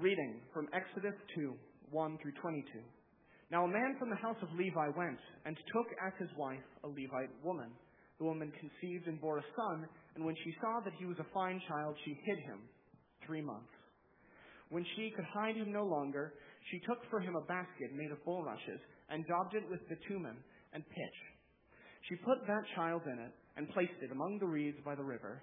reading from Exodus 2 1 through 22. Now, a man from the house of Levi went and took as his wife a Levite woman. The woman conceived and bore a son, and when she saw that he was a fine child, she hid him three months. When she could hide him no longer, she took for him a basket made of bulrushes and daubed it with bitumen and pitch. She put that child in it and placed it among the reeds by the river.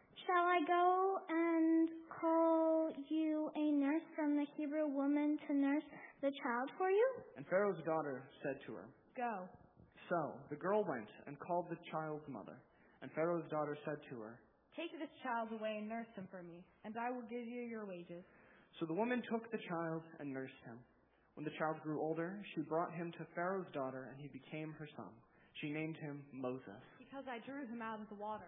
Shall I go and call you a nurse from the Hebrew woman to nurse the child for you? And Pharaoh's daughter said to her, Go. So the girl went and called the child's mother. And Pharaoh's daughter said to her, Take this child away and nurse him for me, and I will give you your wages. So the woman took the child and nursed him. When the child grew older, she brought him to Pharaoh's daughter, and he became her son. She named him Moses. Because I drew him out of the water.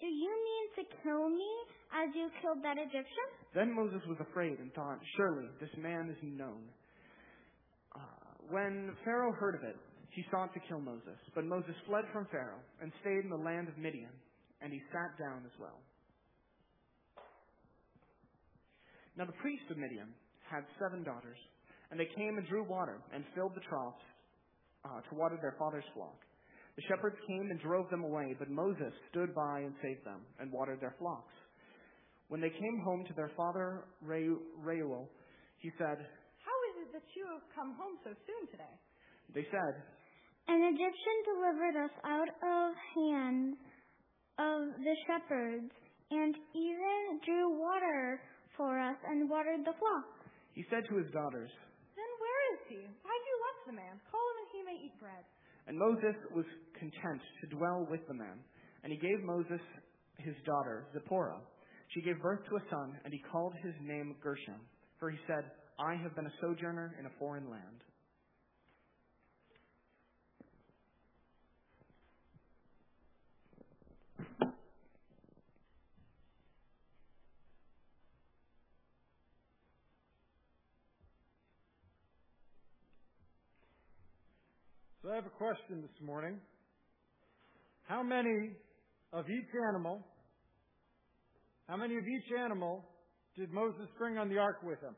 Do you mean to kill me as you killed that Egyptian? Then Moses was afraid and thought, Surely this man is known. Uh, when Pharaoh heard of it, he sought to kill Moses. But Moses fled from Pharaoh and stayed in the land of Midian, and he sat down as well. Now the priest of Midian had seven daughters, and they came and drew water and filled the troughs uh, to water their father's flock. The shepherds came and drove them away, but Moses stood by and saved them and watered their flocks. When they came home to their father Reuel, he said, How is it that you have come home so soon today? They said, An Egyptian delivered us out of hands of the shepherds, and even drew water for us and watered the flock. He said to his daughters, Then where is he? Why do you left the man? Call him and he may eat bread. And Moses was content to dwell with the man. And he gave Moses his daughter, Zipporah. She gave birth to a son, and he called his name Gershom, for he said, I have been a sojourner in a foreign land. I have a question this morning. How many of each animal, how many of each animal did Moses bring on the ark with him?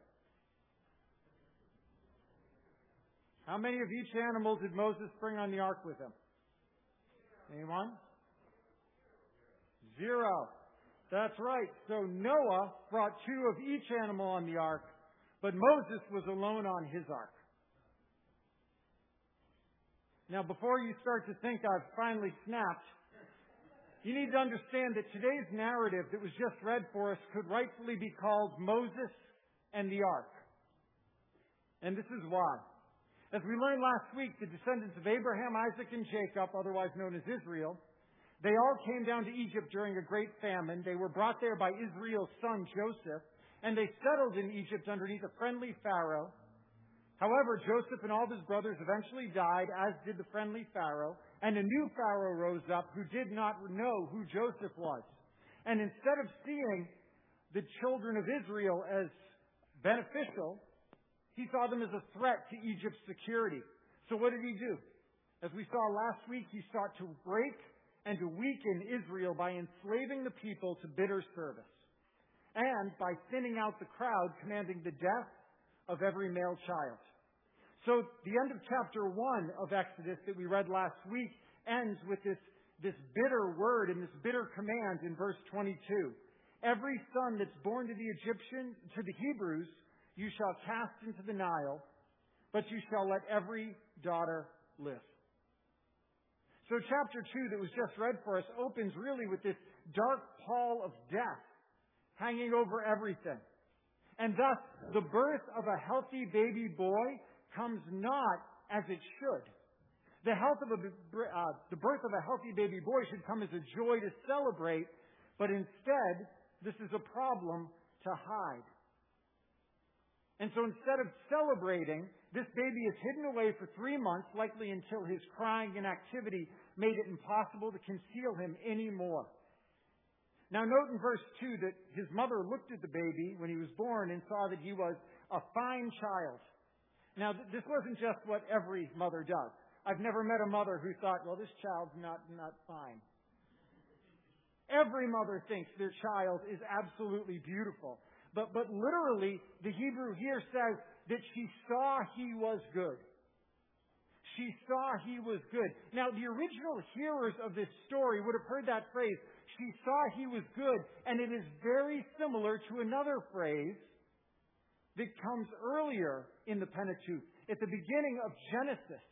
How many of each animal did Moses bring on the ark with him? Anyone? Zero. That's right. So Noah brought two of each animal on the ark, but Moses was alone on his ark. Now, before you start to think I've finally snapped, you need to understand that today's narrative that was just read for us could rightfully be called Moses and the Ark. And this is why. As we learned last week, the descendants of Abraham, Isaac, and Jacob, otherwise known as Israel, they all came down to Egypt during a great famine. They were brought there by Israel's son Joseph, and they settled in Egypt underneath a friendly Pharaoh However, Joseph and all of his brothers eventually died, as did the friendly Pharaoh, and a new Pharaoh rose up who did not know who Joseph was. And instead of seeing the children of Israel as beneficial, he saw them as a threat to Egypt's security. So what did he do? As we saw last week, he sought to break and to weaken Israel by enslaving the people to bitter service. And by thinning out the crowd, commanding the death of every male child. So the end of chapter 1 of Exodus that we read last week ends with this, this bitter word and this bitter command in verse 22. Every son that's born to the Egyptian, to the Hebrews, you shall cast into the Nile, but you shall let every daughter live. So chapter 2 that was just read for us opens really with this dark pall of death hanging over everything. And thus, the birth of a healthy baby boy comes not as it should. The, health of a, uh, the birth of a healthy baby boy should come as a joy to celebrate, but instead, this is a problem to hide. And so instead of celebrating, this baby is hidden away for three months, likely until his crying and activity made it impossible to conceal him anymore. Now note in verse 2 that his mother looked at the baby when he was born and saw that he was a fine child. Now this wasn't just what every mother does. I've never met a mother who thought, well, this child's not, not fine. Every mother thinks their child is absolutely beautiful. But, but literally, the Hebrew here says that she saw he was good. She saw he was good. Now, the original hearers of this story would have heard that phrase, she saw he was good, and it is very similar to another phrase that comes earlier in the Pentateuch, at the beginning of Genesis.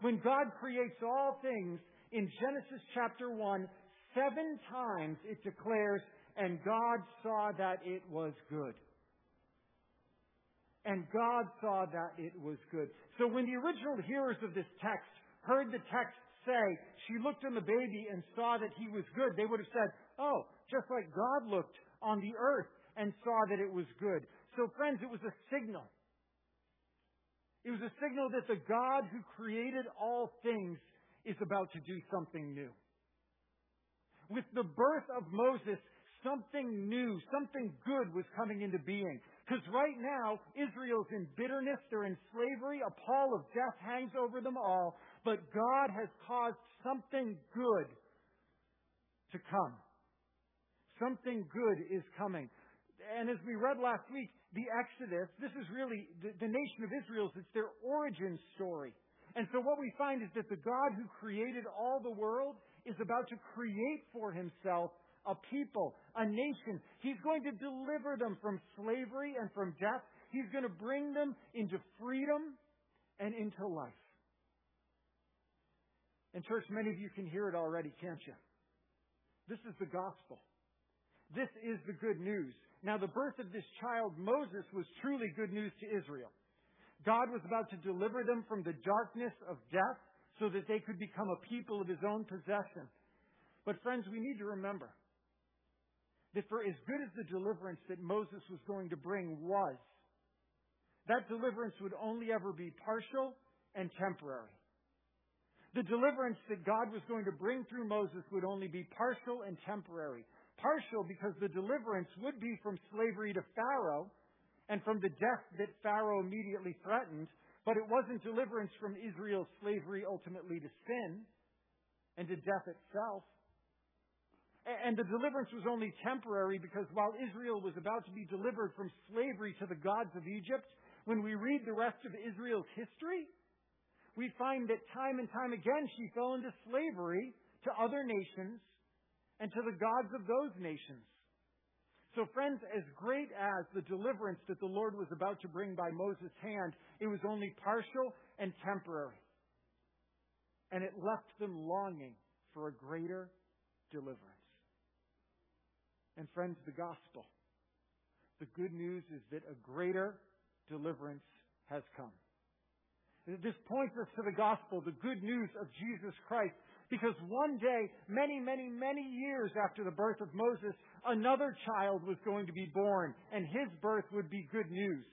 When God creates all things in Genesis chapter 1, seven times it declares, and God saw that it was good. And God saw that it was good. So when the original hearers of this text heard the text say, she looked on the baby and saw that he was good, they would have said, oh, just like God looked on the earth and saw that it was good. So friends, it was a signal. It was a signal that the God who created all things is about to do something new. With the birth of Moses, something new, something good was coming into being. Because right now, Israel's in bitterness, they're in slavery, a pall of death hangs over them all, but God has caused something good to come. Something good is coming. And as we read last week, the Exodus, this is really the, the nation of Israel's, it's their origin story. And so what we find is that the God who created all the world is about to create for himself a people, a nation. He's going to deliver them from slavery and from death. He's going to bring them into freedom and into life. And church, many of you can hear it already, can't you? This is the gospel. This is the good news. Now, the birth of this child, Moses, was truly good news to Israel. God was about to deliver them from the darkness of death so that they could become a people of his own possession. But friends, we need to remember that for as good as the deliverance that Moses was going to bring was, that deliverance would only ever be partial and temporary. The deliverance that God was going to bring through Moses would only be partial and temporary. Partial because the deliverance would be from slavery to Pharaoh and from the death that Pharaoh immediately threatened, but it wasn't deliverance from Israel's slavery ultimately to sin and to death itself. And the deliverance was only temporary because while Israel was about to be delivered from slavery to the gods of Egypt, when we read the rest of Israel's history, we find that time and time again she fell into slavery to other nations and to the gods of those nations. So, friends, as great as the deliverance that the Lord was about to bring by Moses' hand, it was only partial and temporary. And it left them longing for a greater deliverance. And, friends, the gospel. The good news is that a greater deliverance has come. This points us to the gospel, the good news of Jesus Christ, because one day, many, many, many years after the birth of Moses, another child was going to be born, and his birth would be good news.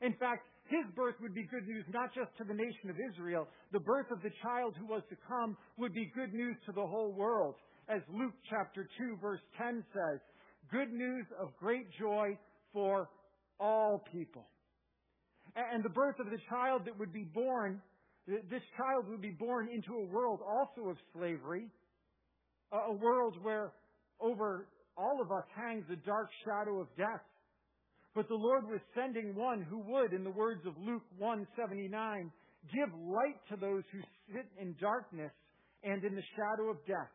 In fact, his birth would be good news not just to the nation of Israel. The birth of the child who was to come would be good news to the whole world. As Luke chapter 2 verse 10 says, good news of great joy for all people. And the birth of the child that would be born this child would be born into a world also of slavery, a world where over all of us hangs a dark shadow of death. But the Lord was sending one who would, in the words of Luke 179, give light to those who sit in darkness and in the shadow of death,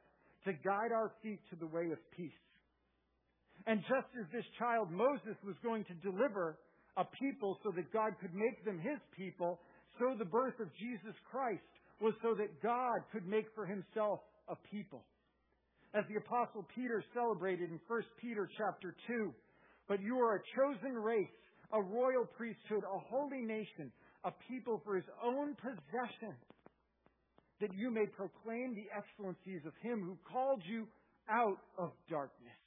to guide our feet to the way of peace. And just as this child Moses was going to deliver a people so that God could make them his people, so the birth of Jesus Christ was so that God could make for himself a people. As the apostle Peter celebrated in 1 Peter chapter 2, but you are a chosen race, a royal priesthood, a holy nation, a people for his own possession, that you may proclaim the excellencies of him who called you out of darkness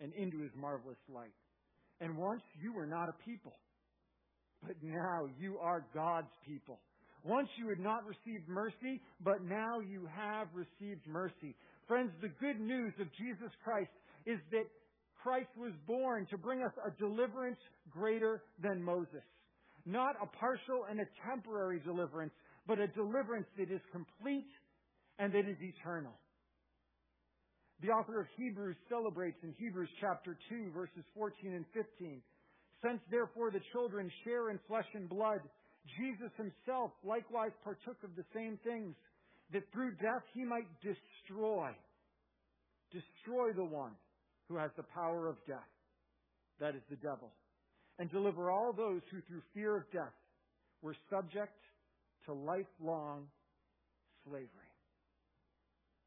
and into his marvelous light. And once you were not a people, but now you are God's people. Once you had not received mercy, but now you have received mercy. Friends, the good news of Jesus Christ is that Christ was born to bring us a deliverance greater than Moses. Not a partial and a temporary deliverance, but a deliverance that is complete and that is eternal. The author of Hebrews celebrates in Hebrews chapter 2 verses 14 and 15. Since therefore the children share in flesh and blood, Jesus himself likewise partook of the same things, that through death he might destroy, destroy the one who has the power of death, that is the devil, and deliver all those who through fear of death were subject to lifelong slavery.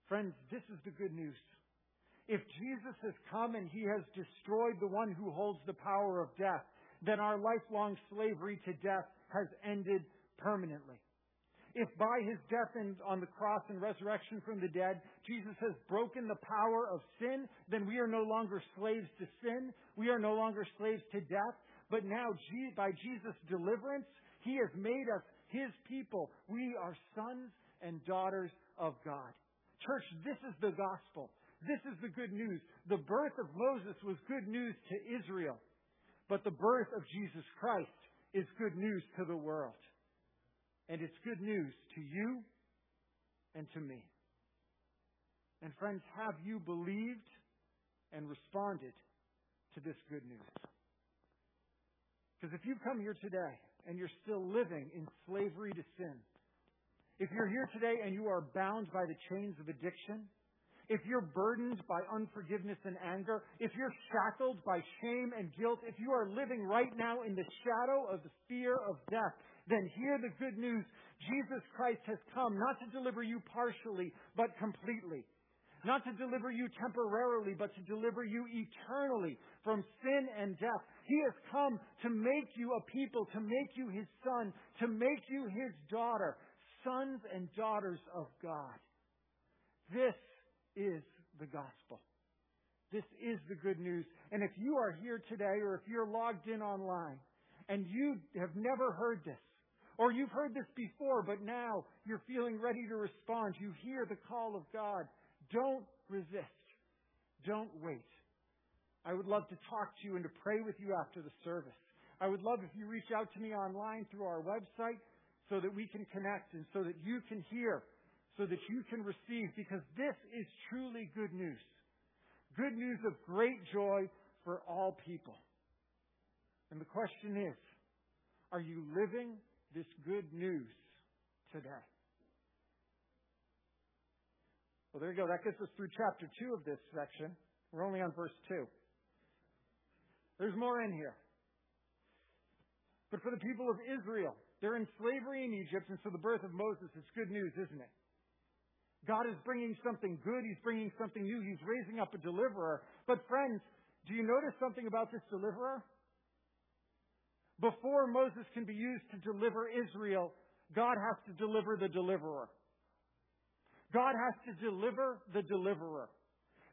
Friends, this is the good news. If Jesus has come and he has destroyed the one who holds the power of death, then our lifelong slavery to death has ended permanently. If by his death and on the cross and resurrection from the dead, Jesus has broken the power of sin, then we are no longer slaves to sin. We are no longer slaves to death. But now, by Jesus' deliverance, he has made us his people. We are sons and daughters of God. Church, this is the gospel. This is the good news. The birth of Moses was good news to Israel, but the birth of Jesus Christ is good news to the world. And it's good news to you and to me. And friends, have you believed and responded to this good news? Because if you come here today and you're still living in slavery to sin, if you're here today and you are bound by the chains of addiction, if you're burdened by unforgiveness and anger, if you're shackled by shame and guilt, if you are living right now in the shadow of the fear of death, then hear the good news. Jesus Christ has come not to deliver you partially, but completely. Not to deliver you temporarily, but to deliver you eternally from sin and death. He has come to make you a people, to make you His son, to make you His daughter, sons and daughters of God. This is the gospel. This is the good news. And if you are here today or if you're logged in online and you have never heard this, or you've heard this before, but now you're feeling ready to respond, you hear the call of God, don't resist. Don't wait. I would love to talk to you and to pray with you after the service. I would love if you reach out to me online through our website so that we can connect and so that you can hear so that you can receive, because this is truly good news. Good news of great joy for all people. And the question is, are you living this good news today? Well, there you go. That gets us through chapter 2 of this section. We're only on verse 2. There's more in here. But for the people of Israel, they're in slavery in Egypt, and so the birth of Moses is good news, isn't it? God is bringing something good. He's bringing something new. He's raising up a deliverer. But friends, do you notice something about this deliverer? Before Moses can be used to deliver Israel, God has to deliver the deliverer. God has to deliver the deliverer.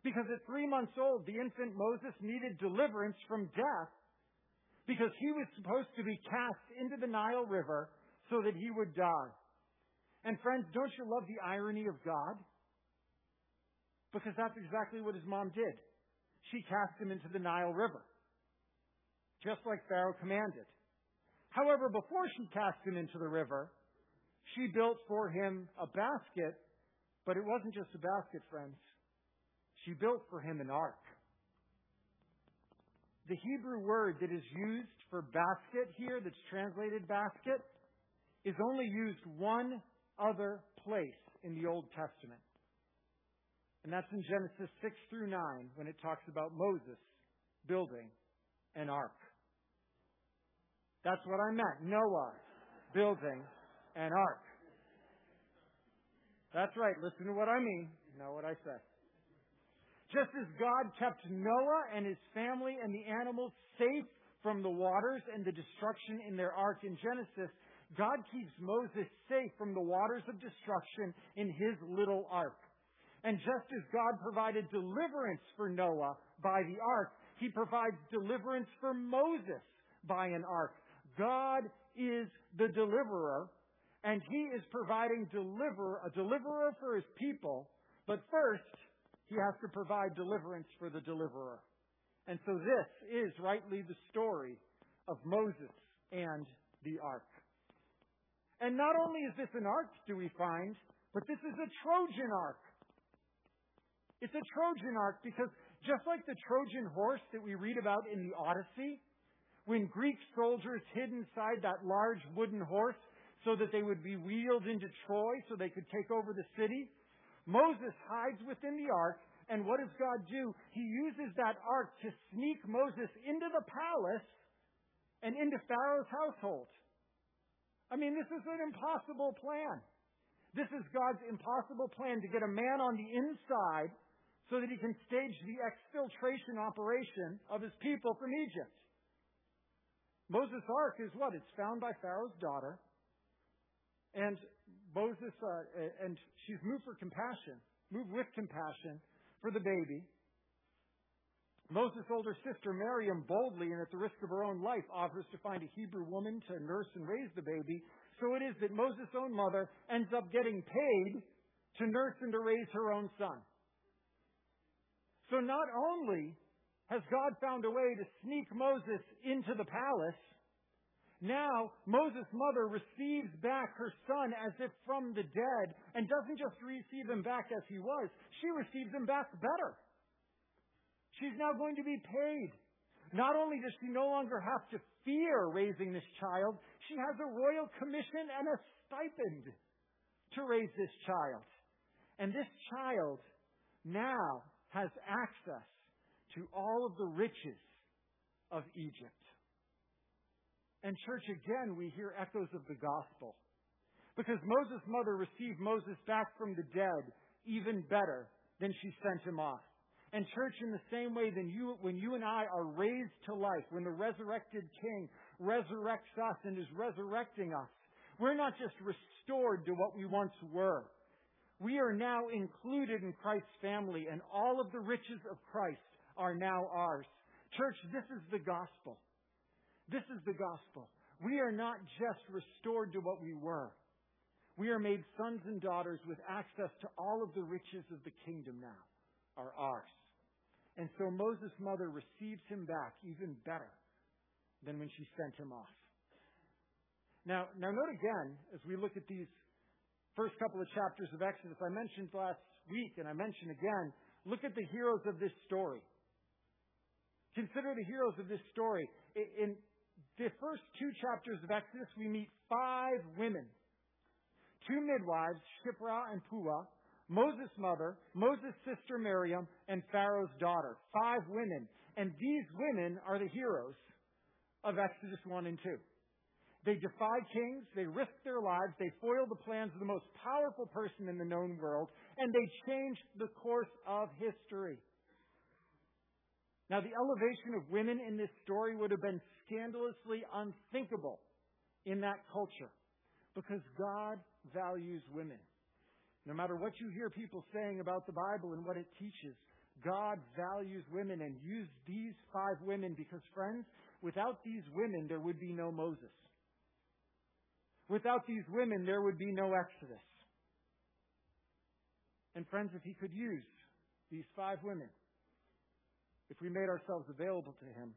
Because at three months old, the infant Moses needed deliverance from death because he was supposed to be cast into the Nile River so that he would die. And friends, don't you love the irony of God? Because that's exactly what his mom did. She cast him into the Nile River, just like Pharaoh commanded. However, before she cast him into the river, she built for him a basket, but it wasn't just a basket, friends. She built for him an ark. The Hebrew word that is used for basket here, that's translated basket, is only used one other place in the Old Testament. And that's in Genesis 6 through 9 when it talks about Moses building an ark. That's what I meant. Noah building an ark. That's right. Listen to what I mean, not what I said. Just as God kept Noah and his family and the animals safe from the waters and the destruction in their ark in Genesis, God keeps Moses safe from the waters of destruction in his little ark. And just as God provided deliverance for Noah by the ark, he provides deliverance for Moses by an ark. God is the deliverer, and he is providing deliver, a deliverer for his people, but first, he has to provide deliverance for the deliverer. And so this is rightly the story of Moses and the ark. And not only is this an ark, do we find, but this is a Trojan ark. It's a Trojan ark because just like the Trojan horse that we read about in the Odyssey, when Greek soldiers hid inside that large wooden horse so that they would be wheeled into Troy so they could take over the city, Moses hides within the ark, and what does God do? He uses that ark to sneak Moses into the palace and into Pharaoh's household. I mean, this is an impossible plan. This is God's impossible plan to get a man on the inside so that he can stage the exfiltration operation of his people from Egypt. Moses' ark is what? It's found by Pharaoh's daughter. And Moses, uh, and she's moved for compassion, moved with compassion for the baby. Moses' older sister Miriam boldly and at the risk of her own life offers to find a Hebrew woman to nurse and raise the baby. So it is that Moses' own mother ends up getting paid to nurse and to raise her own son. So not only has God found a way to sneak Moses into the palace, now Moses' mother receives back her son as if from the dead and doesn't just receive him back as he was, she receives him back better. She's now going to be paid. Not only does she no longer have to fear raising this child, she has a royal commission and a stipend to raise this child. And this child now has access to all of the riches of Egypt. And, church, again, we hear echoes of the gospel. Because Moses' mother received Moses back from the dead even better than she sent him off. And, church, in the same way, then you, when you and I are raised to life, when the resurrected King resurrects us and is resurrecting us, we're not just restored to what we once were. We are now included in Christ's family, and all of the riches of Christ are now ours. Church, this is the gospel. This is the gospel. We are not just restored to what we were. We are made sons and daughters with access to all of the riches of the kingdom now are ours. And so Moses' mother receives him back even better than when she sent him off. Now, now note again, as we look at these first couple of chapters of Exodus, I mentioned last week and I mention again, look at the heroes of this story. Consider the heroes of this story. In the first two chapters of Exodus, we meet five women. Two midwives, Shiphrah and Puah, Moses' mother, Moses' sister Miriam, and Pharaoh's daughter. Five women. And these women are the heroes of Exodus 1 and 2. They defy kings, they risk their lives, they foil the plans of the most powerful person in the known world, and they change the course of history. Now, the elevation of women in this story would have been scandalously unthinkable in that culture because God values women. No matter what you hear people saying about the Bible and what it teaches, God values women and used these five women because, friends, without these women, there would be no Moses. Without these women, there would be no Exodus. And friends, if he could use these five women, if we made ourselves available to him,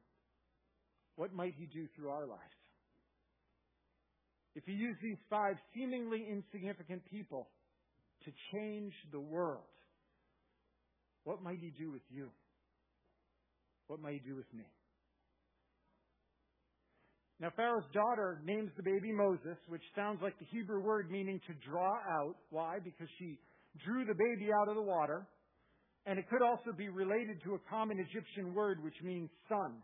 what might he do through our lives? If he used these five seemingly insignificant people to change the world, what might he do with you? What might he do with me? Now, Pharaoh's daughter names the baby Moses, which sounds like the Hebrew word meaning to draw out. Why? Because she drew the baby out of the water. And it could also be related to a common Egyptian word which means son.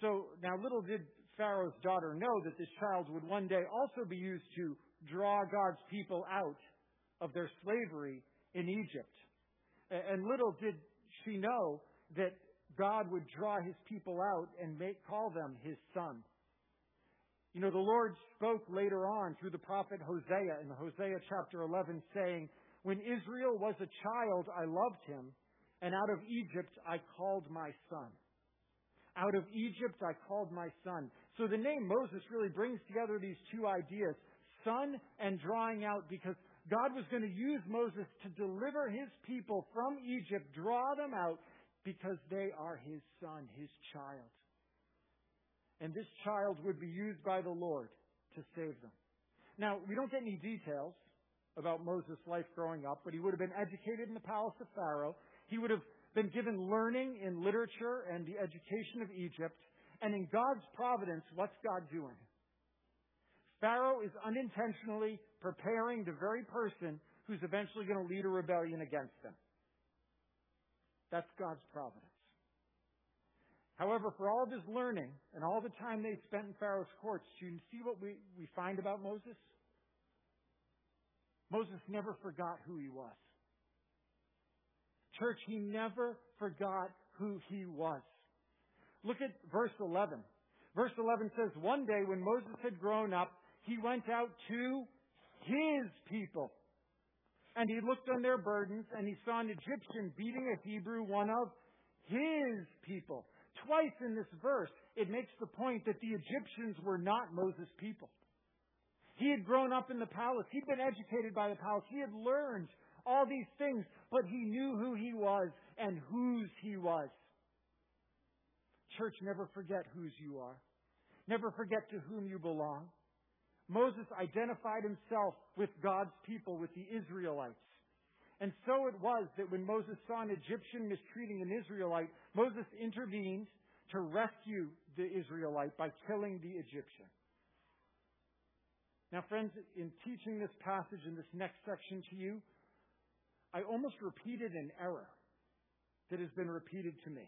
So now little did Pharaoh's daughter know that this child would one day also be used to draw God's people out of their slavery in Egypt. And little did she know that God would draw his people out and make, call them his son. You know, the Lord spoke later on through the prophet Hosea in Hosea chapter 11 saying, When Israel was a child, I loved him, and out of Egypt I called my son. Out of Egypt I called my son. So the name Moses really brings together these two ideas, son and drawing out, because God was going to use Moses to deliver his people from Egypt, draw them out, because they are his son, his child. And this child would be used by the Lord to save them. Now, we don't get any details about Moses' life growing up, but he would have been educated in the palace of Pharaoh. He would have been given learning in literature and the education of Egypt. And in God's providence, what's God doing? Pharaoh is unintentionally preparing the very person who's eventually going to lead a rebellion against them. That's God's providence. However, for all of his learning and all the time they spent in Pharaoh's courts, do you see what we, we find about Moses? Moses never forgot who he was. Church, he never forgot who he was. Look at verse 11. Verse 11 says, One day when Moses had grown up, he went out to his people and he looked on their burdens, and he saw an Egyptian beating a Hebrew, one of his people. Twice in this verse, it makes the point that the Egyptians were not Moses' people. He had grown up in the palace. He'd been educated by the palace. He had learned all these things, but he knew who he was and whose he was. Church, never forget whose you are. Never forget to whom you belong. Moses identified himself with God's people, with the Israelites. And so it was that when Moses saw an Egyptian mistreating an Israelite, Moses intervened to rescue the Israelite by killing the Egyptian. Now, friends, in teaching this passage in this next section to you, I almost repeated an error that has been repeated to me.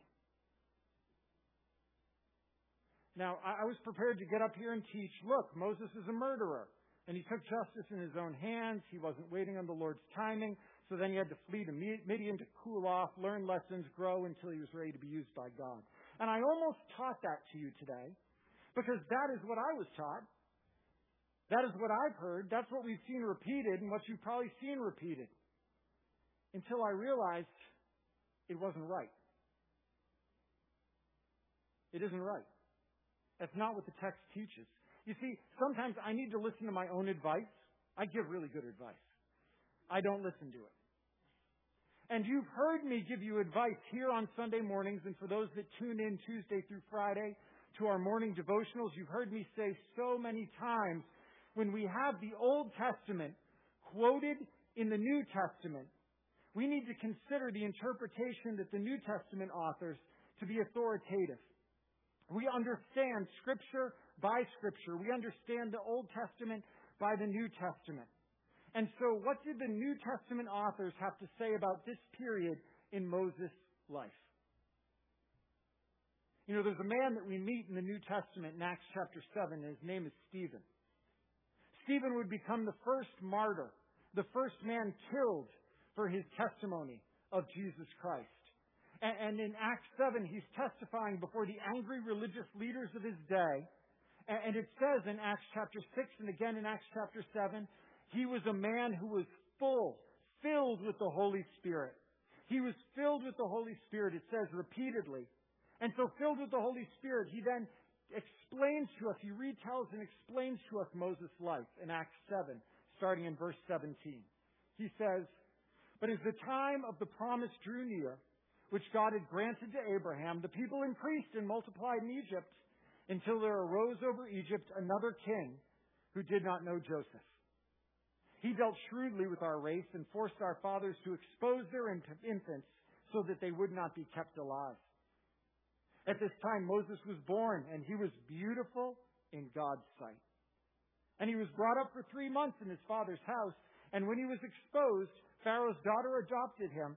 Now, I was prepared to get up here and teach, look, Moses is a murderer. And he took justice in his own hands. He wasn't waiting on the Lord's timing. So then he had to flee to Midian to cool off, learn lessons, grow until he was ready to be used by God. And I almost taught that to you today because that is what I was taught. That is what I've heard. That's what we've seen repeated and what you've probably seen repeated. Until I realized it wasn't right. It isn't right. That's not what the text teaches. You see, sometimes I need to listen to my own advice. I give really good advice. I don't listen to it. And you've heard me give you advice here on Sunday mornings, and for those that tune in Tuesday through Friday to our morning devotionals, you've heard me say so many times when we have the Old Testament quoted in the New Testament, we need to consider the interpretation that the New Testament authors to be authoritative. We understand Scripture by Scripture. We understand the Old Testament by the New Testament. And so, what did the New Testament authors have to say about this period in Moses' life? You know, there's a man that we meet in the New Testament in Acts chapter 7, and his name is Stephen. Stephen would become the first martyr, the first man killed for his testimony of Jesus Christ. And in Acts 7, he's testifying before the angry religious leaders of his day. And it says in Acts chapter 6 and again in Acts chapter 7, he was a man who was full, filled with the Holy Spirit. He was filled with the Holy Spirit, it says repeatedly. And so filled with the Holy Spirit, he then explains to us, he retells and explains to us Moses' life in Acts 7, starting in verse 17. He says, But as the time of the promise drew near, which God had granted to Abraham, the people increased and multiplied in Egypt until there arose over Egypt another king who did not know Joseph. He dealt shrewdly with our race and forced our fathers to expose their infants so that they would not be kept alive. At this time, Moses was born, and he was beautiful in God's sight. And he was brought up for three months in his father's house, and when he was exposed, Pharaoh's daughter adopted him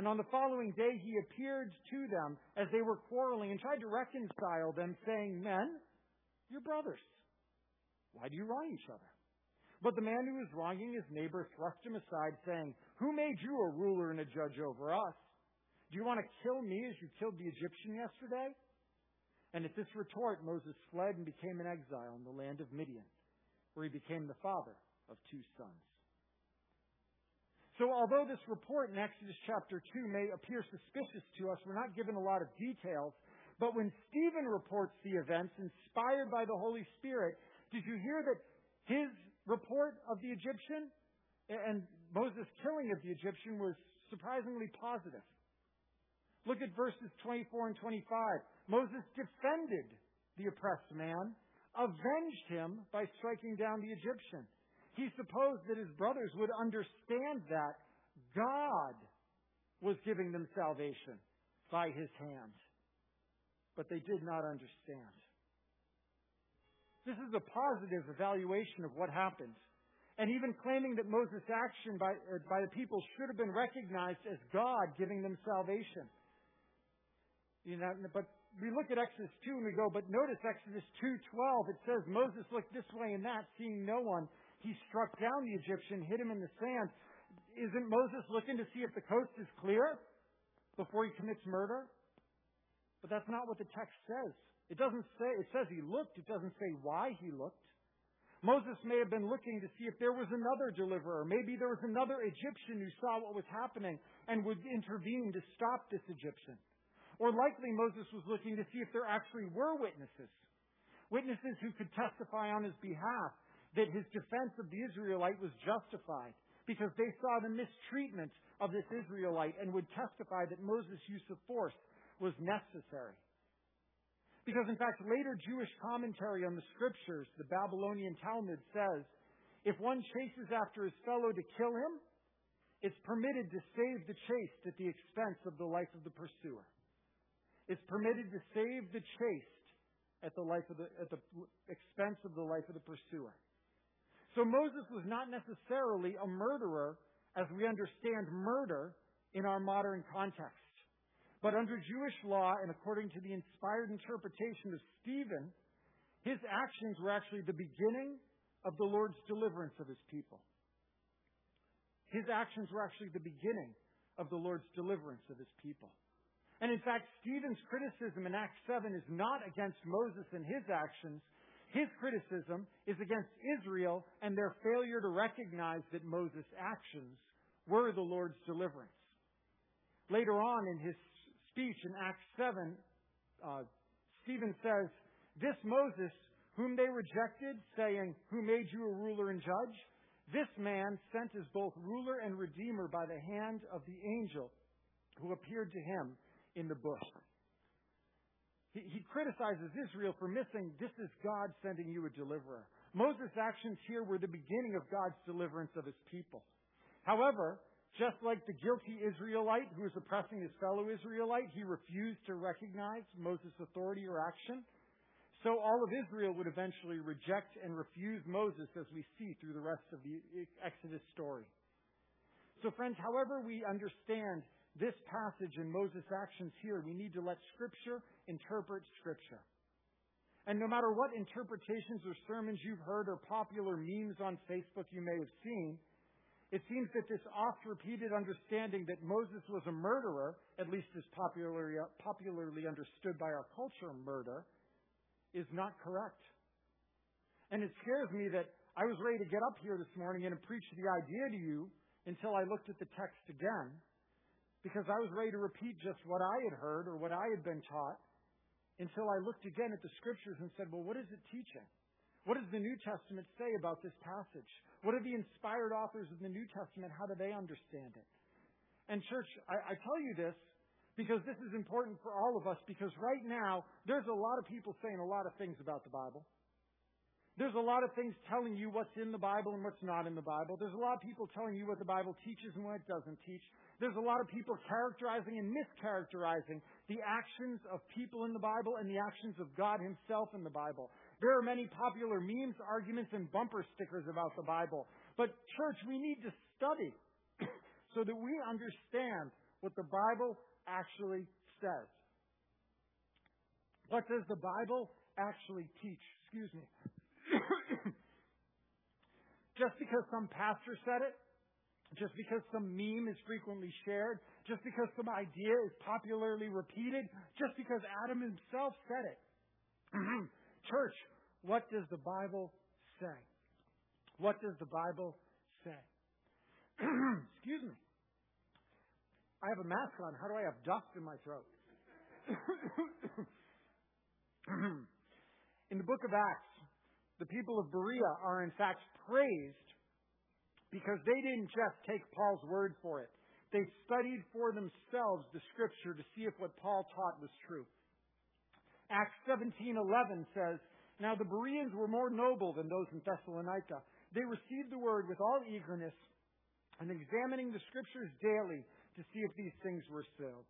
And on the following day he appeared to them as they were quarreling and tried to reconcile them, saying, Men, you're brothers. Why do you wrong each other? But the man who was wronging his neighbor thrust him aside, saying, Who made you a ruler and a judge over us? Do you want to kill me as you killed the Egyptian yesterday? And at this retort, Moses fled and became an exile in the land of Midian, where he became the father of two sons. So, although this report in Exodus chapter 2 may appear suspicious to us, we're not given a lot of details. But when Stephen reports the events inspired by the Holy Spirit, did you hear that his report of the Egyptian and Moses' killing of the Egyptian was surprisingly positive? Look at verses 24 and 25. Moses defended the oppressed man, avenged him by striking down the Egyptian. He supposed that his brothers would understand that God was giving them salvation by his hand. But they did not understand. This is a positive evaluation of what happened. And even claiming that Moses' action by, uh, by the people should have been recognized as God giving them salvation. You know, but we look at Exodus 2 and we go, but notice Exodus 2:12. It says Moses looked this way and that, seeing no one. He struck down the Egyptian, hit him in the sand. Isn't Moses looking to see if the coast is clear before he commits murder? But that's not what the text says. It doesn't say, it says he looked, it doesn't say why he looked. Moses may have been looking to see if there was another deliverer. Maybe there was another Egyptian who saw what was happening and would intervene to stop this Egyptian. Or likely Moses was looking to see if there actually were witnesses. Witnesses who could testify on his behalf that his defense of the Israelite was justified because they saw the mistreatment of this Israelite and would testify that Moses' use of force was necessary. Because in fact, later Jewish commentary on the scriptures, the Babylonian Talmud says, if one chases after his fellow to kill him, it's permitted to save the chased at the expense of the life of the pursuer. It's permitted to save the chased at the, life of the, at the expense of the life of the pursuer. So Moses was not necessarily a murderer as we understand murder in our modern context. But under Jewish law and according to the inspired interpretation of Stephen, his actions were actually the beginning of the Lord's deliverance of his people. His actions were actually the beginning of the Lord's deliverance of his people. And in fact, Stephen's criticism in Acts 7 is not against Moses and his actions, his criticism is against Israel and their failure to recognize that Moses' actions were the Lord's deliverance. Later on in his speech in Acts 7, uh, Stephen says, This Moses, whom they rejected, saying, Who made you a ruler and judge? This man sent as both ruler and redeemer by the hand of the angel who appeared to him in the bush. He, he criticizes Israel for missing, this is God sending you a deliverer. Moses' actions here were the beginning of God's deliverance of his people. However, just like the guilty Israelite who was oppressing his fellow Israelite, he refused to recognize Moses' authority or action. So all of Israel would eventually reject and refuse Moses as we see through the rest of the Exodus story. So friends, however we understand this passage and Moses' actions here, we need to let Scripture interpret Scripture. And no matter what interpretations or sermons you've heard or popular memes on Facebook you may have seen, it seems that this oft repeated understanding that Moses was a murderer, at least as popularly, popularly understood by our culture, murder, is not correct. And it scares me that I was ready to get up here this morning and preach the idea to you until I looked at the text again because I was ready to repeat just what I had heard or what I had been taught until I looked again at the scriptures and said, well, what is it teaching? What does the New Testament say about this passage? What are the inspired authors of the New Testament? How do they understand it? And, church, I, I tell you this because this is important for all of us because right now there's a lot of people saying a lot of things about the Bible. There's a lot of things telling you what's in the Bible and what's not in the Bible. There's a lot of people telling you what the Bible teaches and what it doesn't teach. There's a lot of people characterizing and mischaracterizing the actions of people in the Bible and the actions of God Himself in the Bible. There are many popular memes, arguments, and bumper stickers about the Bible. But, church, we need to study so that we understand what the Bible actually says. What does the Bible actually teach? Excuse me. just because some pastor said it, just because some meme is frequently shared, just because some idea is popularly repeated, just because Adam himself said it. Church, what does the Bible say? What does the Bible say? Excuse me. I have a mask on. How do I have dust in my throat? in the book of Acts, the people of Berea are in fact praised because they didn't just take Paul's word for it. They studied for themselves the scripture to see if what Paul taught was true. Acts 17:11 says, "Now the Bereans were more noble than those in Thessalonica. They received the word with all eagerness and examining the scriptures daily to see if these things were so.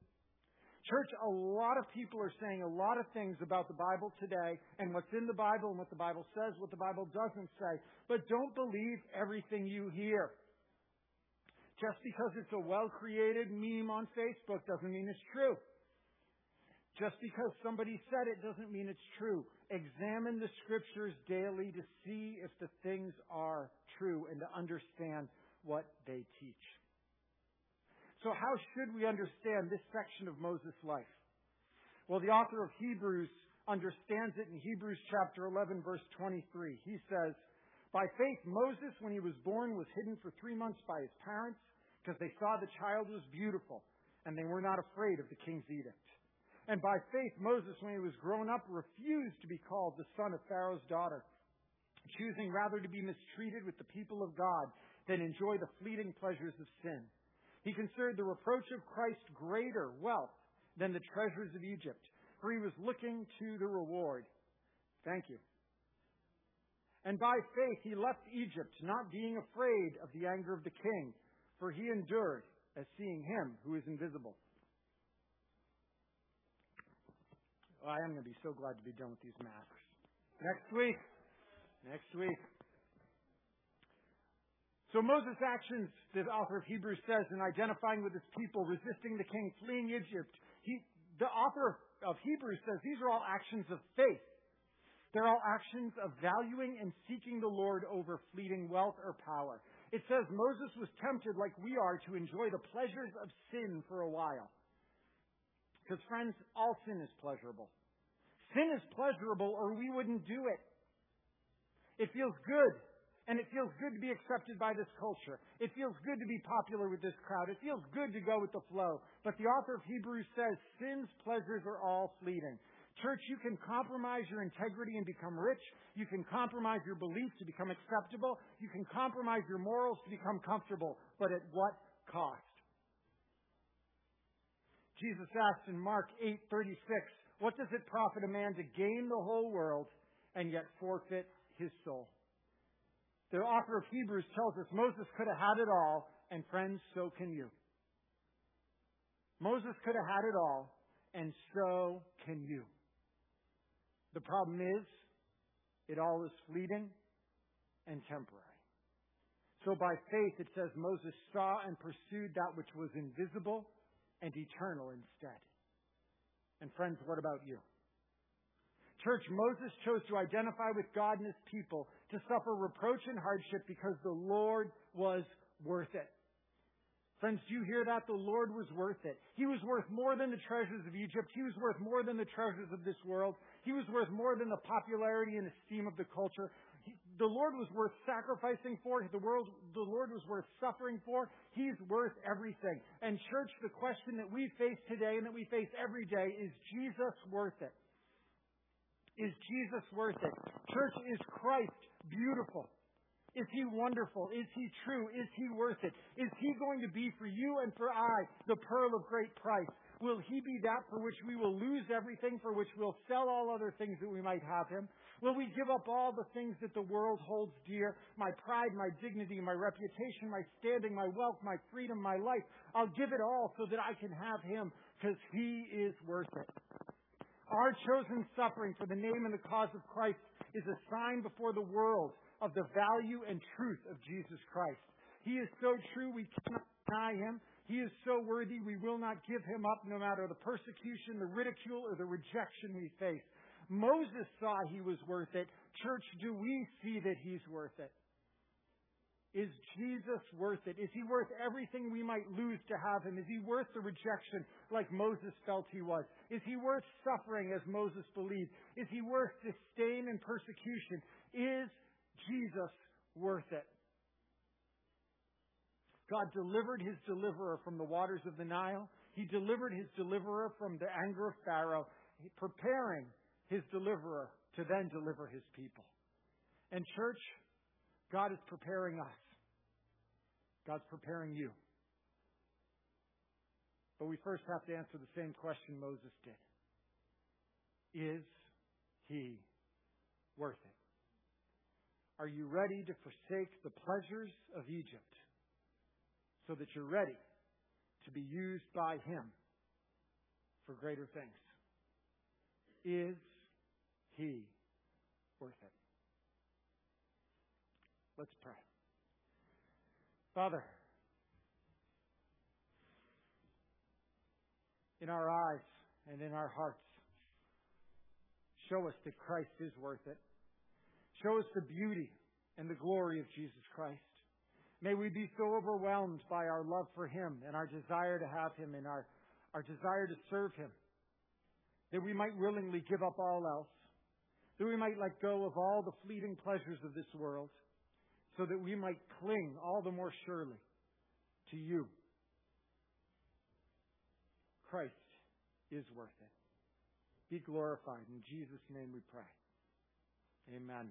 Church, a lot of people are saying a lot of things about the Bible today and what's in the Bible and what the Bible says, what the Bible doesn't say. But don't believe everything you hear. Just because it's a well created meme on Facebook doesn't mean it's true. Just because somebody said it doesn't mean it's true. Examine the scriptures daily to see if the things are true and to understand what they teach. So how should we understand this section of Moses' life? Well, the author of Hebrews understands it in Hebrews chapter 11 verse 23. He says, by faith, Moses, when he was born, was hidden for three months by his parents because they saw the child was beautiful and they were not afraid of the king's edict. And by faith, Moses, when he was grown up, refused to be called the son of Pharaoh's daughter, choosing rather to be mistreated with the people of God than enjoy the fleeting pleasures of sin. He considered the reproach of Christ greater wealth than the treasures of Egypt, for he was looking to the reward. Thank you. And by faith he left Egypt, not being afraid of the anger of the king, for he endured as seeing him who is invisible. I am going to be so glad to be done with these masks. Next week. Next week. So Moses' actions, the author of Hebrews says, in identifying with his people, resisting the king, fleeing Egypt, he, the author of Hebrews says these are all actions of faith. They're all actions of valuing and seeking the Lord over fleeting wealth or power. It says Moses was tempted like we are to enjoy the pleasures of sin for a while. Because friends, all sin is pleasurable. Sin is pleasurable or we wouldn't do it. It feels good and it feels good to be accepted by this culture. It feels good to be popular with this crowd. It feels good to go with the flow. But the author of Hebrews says sin's pleasures are all fleeting. Church, you can compromise your integrity and become rich. You can compromise your beliefs to become acceptable. You can compromise your morals to become comfortable. But at what cost? Jesus asked in Mark 8:36, "What does it profit a man to gain the whole world and yet forfeit his soul?" The author of Hebrews tells us Moses could have had it all, and friends, so can you. Moses could have had it all, and so can you. The problem is, it all is fleeting and temporary. So by faith, it says Moses saw and pursued that which was invisible and eternal instead. And friends, what about you? Church, Moses chose to identify with God and his people to suffer reproach and hardship because the Lord was worth it. Friends, do you hear that? The Lord was worth it. He was worth more than the treasures of Egypt. He was worth more than the treasures of this world. He was worth more than the popularity and esteem of the culture. He, the Lord was worth sacrificing for. The world, the Lord was worth suffering for. He's worth everything. And church, the question that we face today and that we face every day is Jesus worth it? Is Jesus worth it? Church, is Christ beautiful? Is he wonderful? Is he true? Is he worth it? Is he going to be for you and for I the pearl of great price? Will he be that for which we will lose everything, for which we'll sell all other things that we might have him? Will we give up all the things that the world holds dear? My pride, my dignity, my reputation, my standing, my wealth, my freedom, my life. I'll give it all so that I can have Him because He is worth it. Our chosen suffering for the name and the cause of Christ is a sign before the world of the value and truth of Jesus Christ. He is so true we cannot deny Him. He is so worthy we will not give Him up no matter the persecution, the ridicule, or the rejection we face. Moses saw he was worth it. Church, do we see that he's worth it? Is Jesus worth it? Is he worth everything we might lose to have him? Is he worth the rejection like Moses felt he was? Is he worth suffering as Moses believed? Is he worth disdain and persecution? Is Jesus worth it? God delivered his deliverer from the waters of the Nile. He delivered his deliverer from the anger of Pharaoh, preparing his deliverer to then deliver his people. And church, God is preparing us. God's preparing you. But we first have to answer the same question Moses did. Is he worth it? Are you ready to forsake the pleasures of Egypt so that you're ready to be used by him for greater things? Is he worth it? Let's pray. Father, in our eyes and in our hearts, show us that Christ is worth it. Show us the beauty and the glory of Jesus Christ. May we be so overwhelmed by our love for Him and our desire to have Him and our, our desire to serve Him that we might willingly give up all else that we might let go of all the fleeting pleasures of this world, so that we might cling all the more surely to you. Christ is worth it. Be glorified. In Jesus' name we pray. Amen.